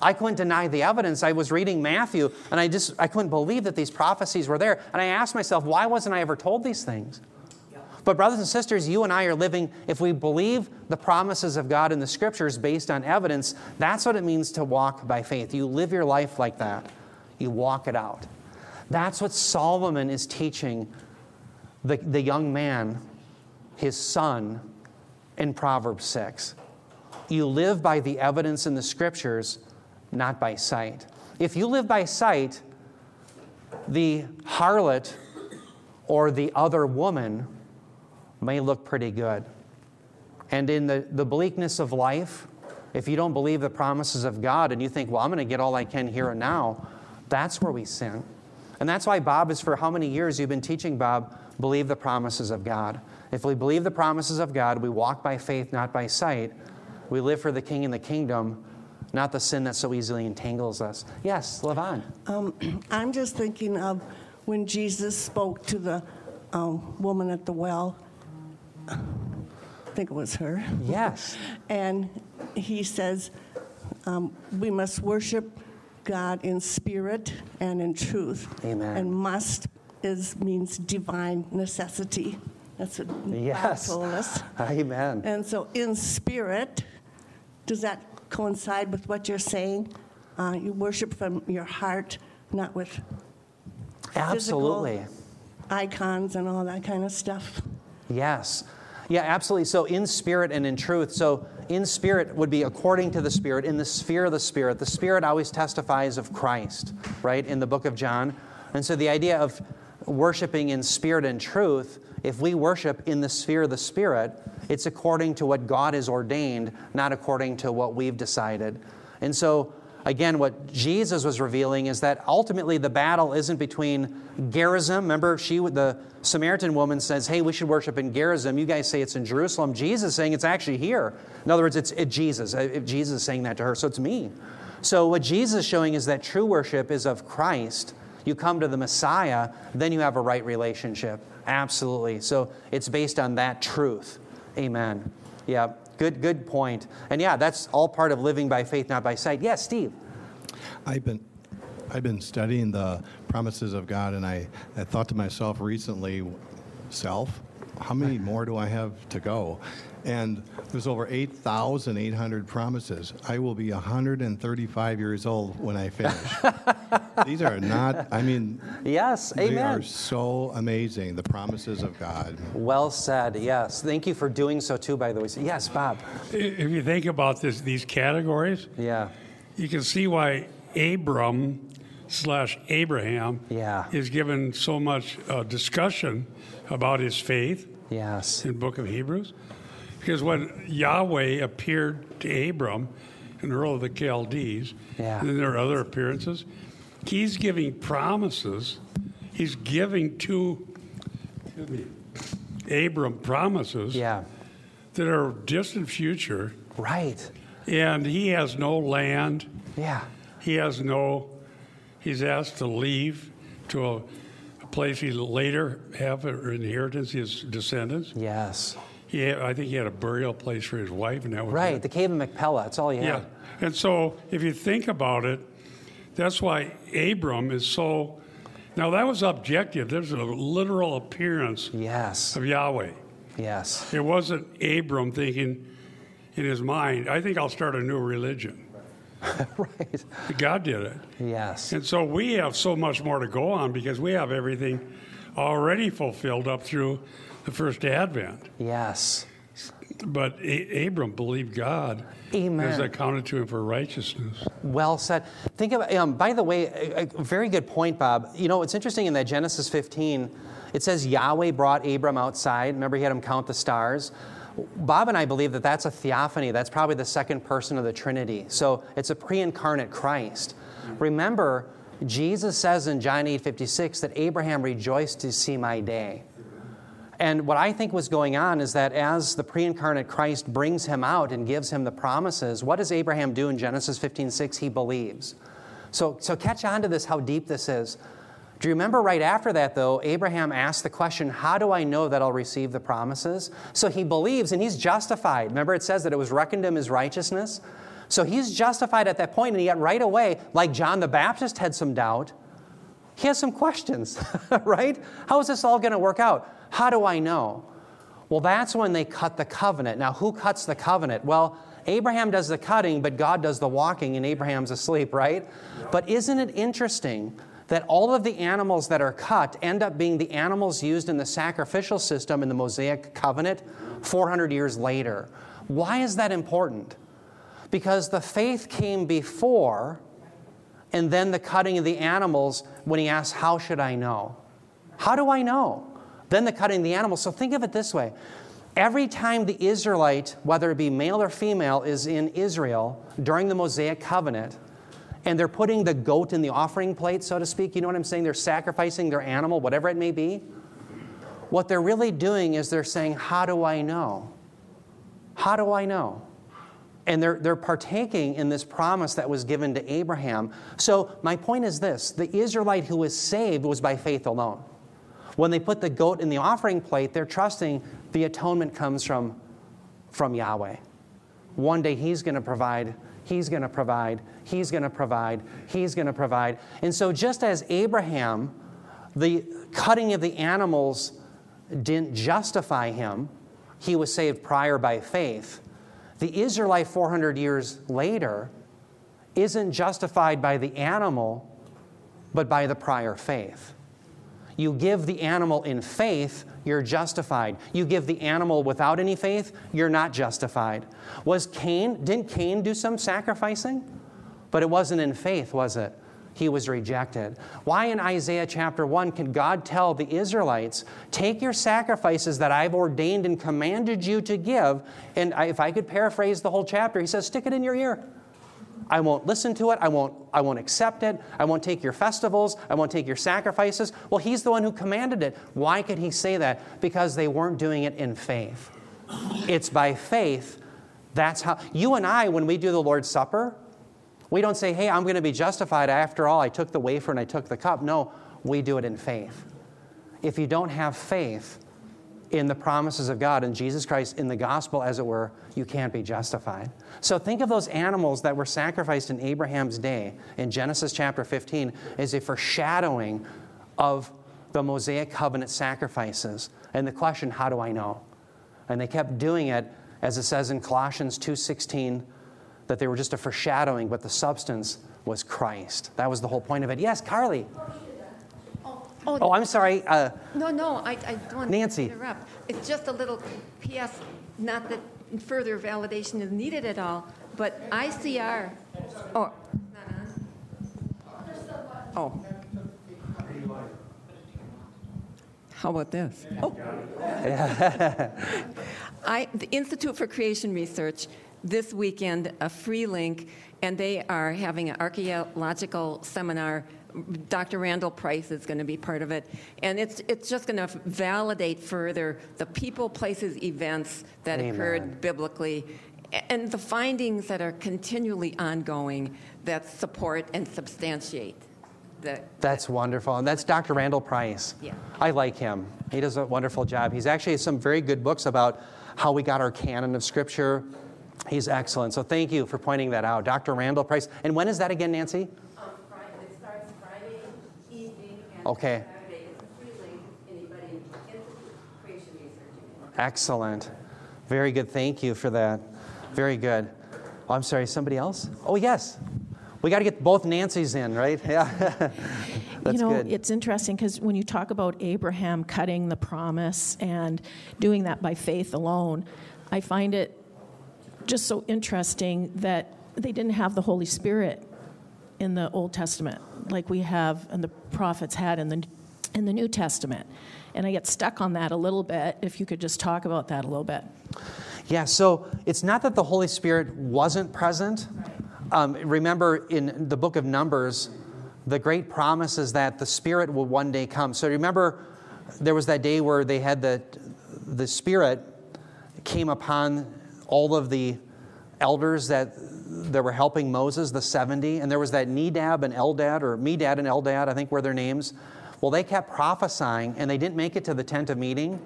I couldn't deny the evidence. I was reading Matthew and I just I couldn't believe that these prophecies were there. And I asked myself, why wasn't I ever told these things? But, brothers and sisters, you and I are living, if we believe the promises of God in the scriptures based on evidence, that's what it means to walk by faith. You live your life like that, you walk it out. That's what Solomon is teaching the, the young man, his son, in Proverbs 6. You live by the evidence in the scriptures not by sight. If you live by sight, the harlot or the other woman may look pretty good. And in the, the bleakness of life, if you don't believe the promises of God and you think, well, I'm going to get all I can here and now, that's where we sin. And that's why Bob is for how many years you've been teaching Bob, believe the promises of God. If we believe the promises of God, we walk by faith, not by sight. We live for the King and the kingdom, not the sin that so easily entangles us. Yes, Levon. Um, I'm just thinking of when Jesus spoke to the um, woman at the well. I think it was her. Yes. And he says, um, we must worship God in spirit and in truth. Amen. And must is means divine necessity. That's what Yes. God told us. Amen. And so, in spirit, does that coincide with what you're saying? Uh, you worship from your heart, not with Absolutely. icons and all that kind of stuff. Yes. Yeah, absolutely. So, in spirit and in truth. So, in spirit would be according to the Spirit, in the sphere of the Spirit. The Spirit always testifies of Christ, right, in the book of John. And so, the idea of worshiping in spirit and truth, if we worship in the sphere of the Spirit, it's according to what God has ordained, not according to what we've decided. And so, again, what Jesus was revealing is that ultimately the battle isn't between Gerizim. Remember, she, the Samaritan woman says, Hey, we should worship in Gerizim. You guys say it's in Jerusalem. Jesus is saying it's actually here. In other words, it's it, Jesus. If Jesus is saying that to her, so it's me. So, what Jesus is showing is that true worship is of Christ. You come to the Messiah, then you have a right relationship. Absolutely. So, it's based on that truth. Amen. Yeah, good, good point. And yeah, that's all part of living by faith, not by sight. Yes, Steve. I've been, I've been studying the promises of God, and I, I thought to myself recently, self, how many more do I have to go? And there's over 8,800 promises. I will be 135 years old when I finish. These are not, I mean, Yes, they amen. are so amazing, the promises of God. Well said, yes. Thank you for doing so too, by the way. Yes, Bob. If you think about this, these categories, Yeah, you can see why Abram slash Abraham Yeah. is given so much uh, discussion about his faith yes, in book of Hebrews. Because when Yahweh appeared to Abram in Ur of the Chaldees, Yeah. and then there are other appearances, he's giving promises. He's giving to me, Abram promises yeah. that are distant future, Right. and he has no land. Yeah, He has no, he's asked to leave to a, a place he later have an inheritance, his descendants. yes. He had, I think he had a burial place for his wife, and that was Right, it. the cave of Machpelah. That's all you Yeah. And so if you think about it, that's why Abram is so. Now that was objective. There's a literal appearance Yes, of Yahweh. yes. It wasn't Abram thinking in his mind, I think I'll start a new religion. right. God did it. Yes. And so we have so much more to go on because we have everything already fulfilled up through the first advent. Yes. But A- Abram believed God Amen. as accounted to him for righteousness. Well said. Think about. Um, by the way, a, a very good point, Bob. You know, it's interesting in that Genesis 15, it says Yahweh brought Abram outside. Remember, he had him count the stars. Bob and I believe that that's a theophany. That's probably the second person of the Trinity. So it's a pre-incarnate Christ. Remember, Jesus says in John 8:56 that Abraham rejoiced to see my day. And what I think was going on is that as the pre incarnate Christ brings him out and gives him the promises, what does Abraham do in Genesis 15 6? He believes. So, so catch on to this, how deep this is. Do you remember right after that, though, Abraham asked the question, How do I know that I'll receive the promises? So he believes and he's justified. Remember, it says that it was reckoned him as righteousness? So he's justified at that point, and yet right away, like John the Baptist had some doubt, he has some questions, right? How is this all going to work out? How do I know? Well, that's when they cut the covenant. Now, who cuts the covenant? Well, Abraham does the cutting, but God does the walking, and Abraham's asleep, right? But isn't it interesting that all of the animals that are cut end up being the animals used in the sacrificial system in the Mosaic covenant 400 years later? Why is that important? Because the faith came before and then the cutting of the animals when he asks, How should I know? How do I know? Then the cutting of the animals. So think of it this way every time the Israelite, whether it be male or female, is in Israel during the Mosaic covenant, and they're putting the goat in the offering plate, so to speak, you know what I'm saying? They're sacrificing their animal, whatever it may be. What they're really doing is they're saying, How do I know? How do I know? And they're, they're partaking in this promise that was given to Abraham. So, my point is this the Israelite who was saved was by faith alone. When they put the goat in the offering plate, they're trusting the atonement comes from, from Yahweh. One day He's going to provide, He's going to provide, He's going to provide, He's going to provide. And so, just as Abraham, the cutting of the animals didn't justify him, he was saved prior by faith. The Israelite 400 years later isn't justified by the animal, but by the prior faith. You give the animal in faith, you're justified. You give the animal without any faith, you're not justified. Was Cain, didn't Cain do some sacrificing? But it wasn't in faith, was it? He was rejected. Why in Isaiah chapter 1 can God tell the Israelites, Take your sacrifices that I've ordained and commanded you to give? And if I could paraphrase the whole chapter, he says, Stick it in your ear. I won't listen to it. I won't, I won't accept it. I won't take your festivals. I won't take your sacrifices. Well, he's the one who commanded it. Why could he say that? Because they weren't doing it in faith. It's by faith. That's how you and I, when we do the Lord's Supper, we don't say, hey, I'm going to be justified. After all, I took the wafer and I took the cup. No, we do it in faith. If you don't have faith in the promises of God, in Jesus Christ, in the gospel, as it were, you can't be justified. So think of those animals that were sacrificed in Abraham's day in Genesis chapter 15 as a foreshadowing of the Mosaic covenant sacrifices. And the question, how do I know? And they kept doing it, as it says in Colossians 2.16, that they were just a foreshadowing, but the substance was Christ. That was the whole point of it. Yes, Carly. Oh, Oh, I'm sorry. Uh, no, no, I, I don't want Nancy. to interrupt. It's just a little PS, not that further validation is needed at all, but ICR, oh. Oh. How about this? Oh. I, the Institute for Creation Research, this weekend, a free link, and they are having an archaeological seminar. Dr. Randall Price is going to be part of it. And it's, it's just going to validate further the people, places, events that Amen. occurred biblically and the findings that are continually ongoing that support and substantiate the, That's wonderful. And that's Dr. Randall Price. Yeah. I like him. He does a wonderful job. He's actually some very good books about how we got our canon of Scripture. He's excellent. So thank you for pointing that out. Dr. Randall Price. And when is that again, Nancy? Um, Friday, it starts Friday evening and Okay. Saturday. It's free. Anybody interested creation research. Excellent. Very good. Thank you for that. Very good. Oh, I'm sorry, somebody else? Oh, yes. We got to get both Nancy's in, right? Yeah. That's you know, good. it's interesting because when you talk about Abraham cutting the promise and doing that by faith alone, I find it just so interesting that they didn't have the Holy Spirit in the Old Testament like we have and the prophets had in the in the New Testament. And I get stuck on that a little bit. If you could just talk about that a little bit. Yeah, so it's not that the Holy Spirit wasn't present. Um, remember in the book of Numbers, the great promise is that the Spirit will one day come. So remember, there was that day where they had the, the Spirit came upon all of the elders that, that were helping Moses, the 70, and there was that Nedab and Eldad, or Medad and Eldad, I think were their names. Well, they kept prophesying, and they didn't make it to the tent of meeting.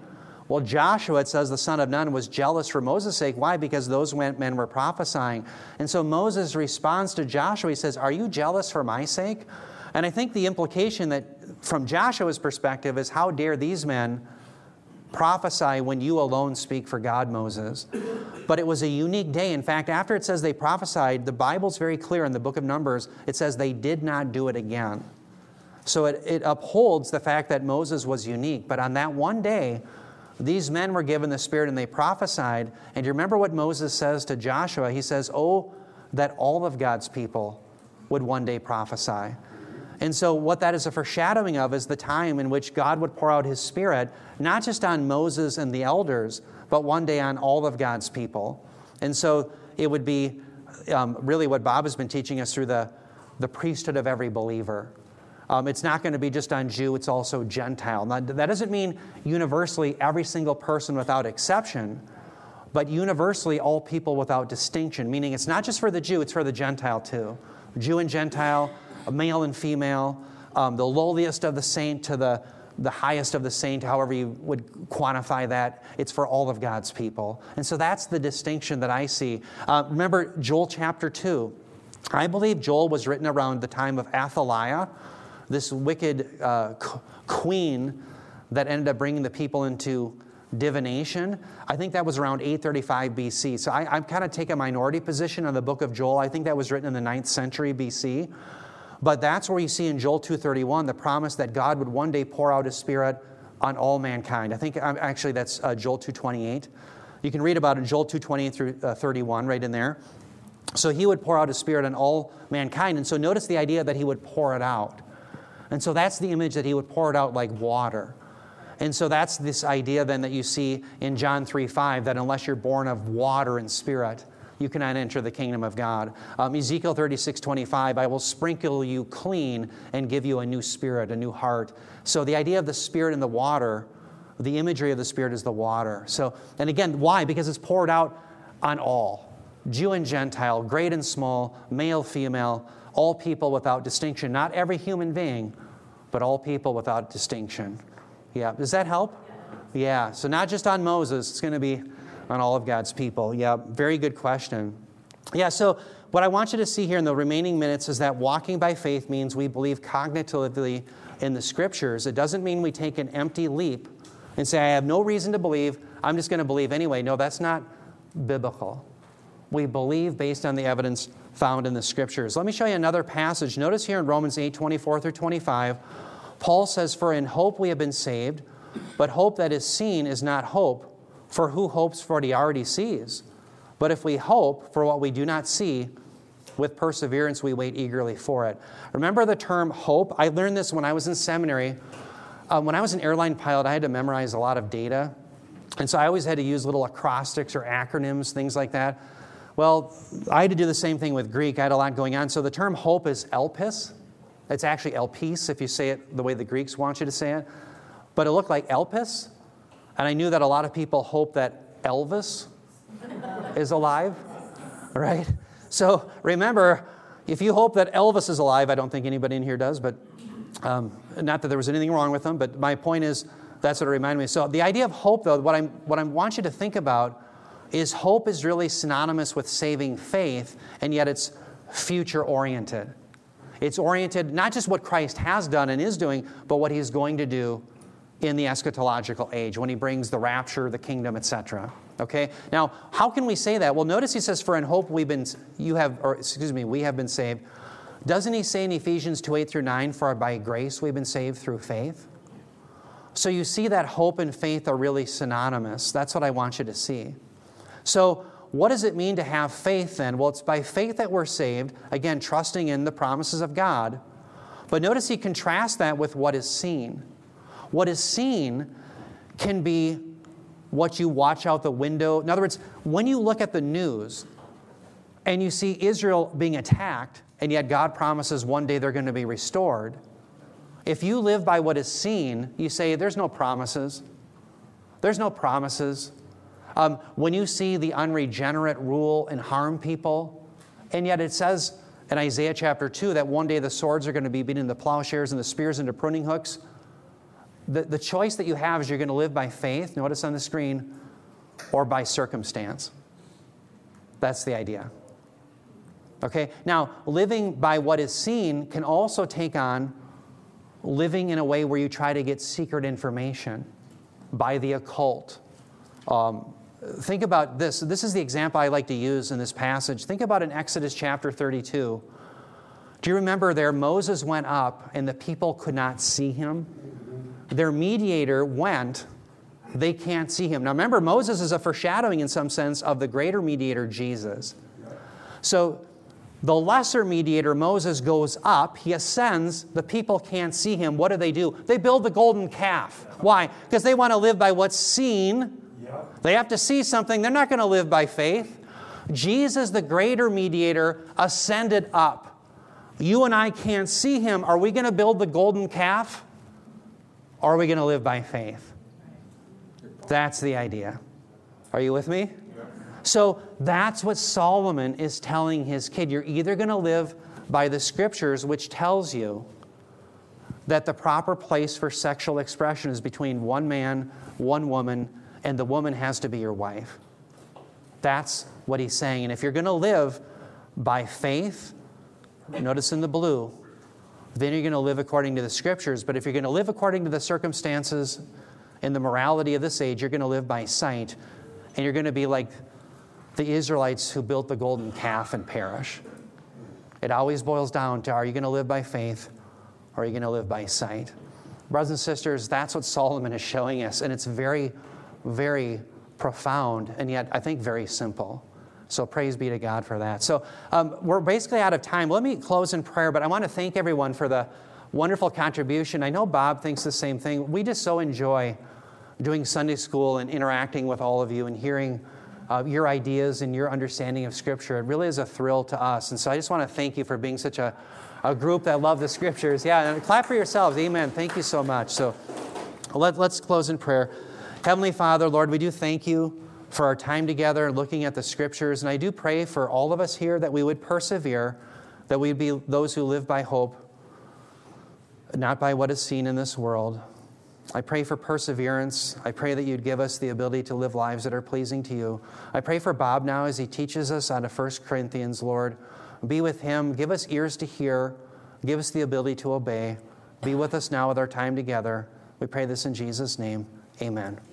Well, Joshua, it says, the son of Nun, was jealous for Moses' sake. Why? Because those men were prophesying. And so Moses responds to Joshua. He says, Are you jealous for my sake? And I think the implication that, from Joshua's perspective, is how dare these men prophesy when you alone speak for God, Moses? But it was a unique day. In fact, after it says they prophesied, the Bible's very clear in the book of Numbers. It says they did not do it again. So it, it upholds the fact that Moses was unique. But on that one day, these men were given the Spirit and they prophesied. And you remember what Moses says to Joshua? He says, Oh, that all of God's people would one day prophesy. And so, what that is a foreshadowing of is the time in which God would pour out His Spirit, not just on Moses and the elders, but one day on all of God's people. And so, it would be um, really what Bob has been teaching us through the, the priesthood of every believer. Um, it's not going to be just on Jew, it's also Gentile. Now, that doesn't mean universally every single person without exception, but universally all people without distinction, meaning it's not just for the Jew, it's for the Gentile too. Jew and Gentile, male and female, um, the lowliest of the saint to the, the highest of the saint, however you would quantify that, it's for all of God's people. And so that's the distinction that I see. Uh, remember Joel chapter 2. I believe Joel was written around the time of Athaliah this wicked uh, queen that ended up bringing the people into divination. I think that was around 835 BC. So I, I'm kind of take a minority position on the book of Joel. I think that was written in the 9th century BC. But that's where you see in Joel 2:31 the promise that God would one day pour out His Spirit on all mankind. I think actually that's uh, Joel 2:28. You can read about it in Joel 2:28 through uh, 31 right in there. So He would pour out His Spirit on all mankind. And so notice the idea that He would pour it out. And so that's the image that he would pour it out like water. And so that's this idea then that you see in John 3 5 that unless you're born of water and spirit, you cannot enter the kingdom of God. Um, Ezekiel 36 25, I will sprinkle you clean and give you a new spirit, a new heart. So the idea of the spirit in the water, the imagery of the spirit is the water. So, and again, why? Because it's poured out on all Jew and Gentile, great and small, male, female, all people without distinction. Not every human being, but all people without distinction. Yeah, does that help? Yeah, so not just on Moses, it's going to be on all of God's people. Yeah, very good question. Yeah, so what I want you to see here in the remaining minutes is that walking by faith means we believe cognitively in the scriptures. It doesn't mean we take an empty leap and say, I have no reason to believe, I'm just going to believe anyway. No, that's not biblical. We believe based on the evidence found in the scriptures. Let me show you another passage. Notice here in Romans 8 24 through 25, Paul says, For in hope we have been saved. But hope that is seen is not hope, for who hopes for what he already sees? But if we hope for what we do not see, with perseverance we wait eagerly for it. Remember the term hope? I learned this when I was in seminary. Um, when I was an airline pilot, I had to memorize a lot of data. And so I always had to use little acrostics or acronyms, things like that. Well, I had to do the same thing with Greek. I had a lot going on. So the term hope is elpis. It's actually elpis if you say it the way the Greeks want you to say it but it looked like Elpis. And I knew that a lot of people hope that Elvis is alive, right? So remember, if you hope that Elvis is alive, I don't think anybody in here does, but um, not that there was anything wrong with him, but my point is that's what it reminded me. So the idea of hope, though, what, I'm, what I want you to think about is hope is really synonymous with saving faith, and yet it's future oriented. It's oriented not just what Christ has done and is doing, but what he's going to do in the eschatological age when he brings the rapture, the kingdom, etc. Okay? Now, how can we say that? Well, notice he says, For in hope we've been, you have, or excuse me, we have been saved. Doesn't he say in Ephesians 2 8 through 9, For by grace we've been saved through faith? So you see that hope and faith are really synonymous. That's what I want you to see. So, what does it mean to have faith then? Well, it's by faith that we're saved, again, trusting in the promises of God. But notice he contrasts that with what is seen. What is seen can be what you watch out the window. In other words, when you look at the news and you see Israel being attacked, and yet God promises one day they're going to be restored, if you live by what is seen, you say, There's no promises. There's no promises. Um, when you see the unregenerate rule and harm people, and yet it says in Isaiah chapter 2 that one day the swords are going to be beaten the plowshares and the spears into pruning hooks, the, the choice that you have is you're going to live by faith, notice on the screen, or by circumstance. That's the idea. Okay? Now, living by what is seen can also take on living in a way where you try to get secret information by the occult. Um, think about this. This is the example I like to use in this passage. Think about in Exodus chapter 32. Do you remember there Moses went up and the people could not see him? Their mediator went, they can't see him. Now remember, Moses is a foreshadowing in some sense of the greater mediator, Jesus. So the lesser mediator, Moses, goes up, he ascends, the people can't see him. What do they do? They build the golden calf. Why? Because they want to live by what's seen. They have to see something, they're not going to live by faith. Jesus, the greater mediator, ascended up. You and I can't see him. Are we going to build the golden calf? Are we going to live by faith? That's the idea. Are you with me? So that's what Solomon is telling his kid. You're either going to live by the scriptures, which tells you that the proper place for sexual expression is between one man, one woman, and the woman has to be your wife. That's what he's saying. And if you're going to live by faith, notice in the blue, then you're going to live according to the scriptures. But if you're going to live according to the circumstances and the morality of this age, you're going to live by sight. And you're going to be like the Israelites who built the golden calf and perish. It always boils down to are you going to live by faith or are you going to live by sight? Brothers and sisters, that's what Solomon is showing us. And it's very, very profound and yet I think very simple. So praise be to God for that. So um, we're basically out of time. Let me close in prayer, but I want to thank everyone for the wonderful contribution. I know Bob thinks the same thing. We just so enjoy doing Sunday school and interacting with all of you and hearing uh, your ideas and your understanding of Scripture. It really is a thrill to us. And so I just want to thank you for being such a, a group that love the Scriptures. Yeah, and clap for yourselves. Amen. Thank you so much. So let, let's close in prayer. Heavenly Father, Lord, we do thank you for our time together looking at the Scriptures. And I do pray for all of us here that we would persevere, that we'd be those who live by hope, not by what is seen in this world. I pray for perseverance. I pray that you'd give us the ability to live lives that are pleasing to you. I pray for Bob now as he teaches us out of 1 Corinthians, Lord. Be with him. Give us ears to hear. Give us the ability to obey. Be with us now with our time together. We pray this in Jesus' name. Amen.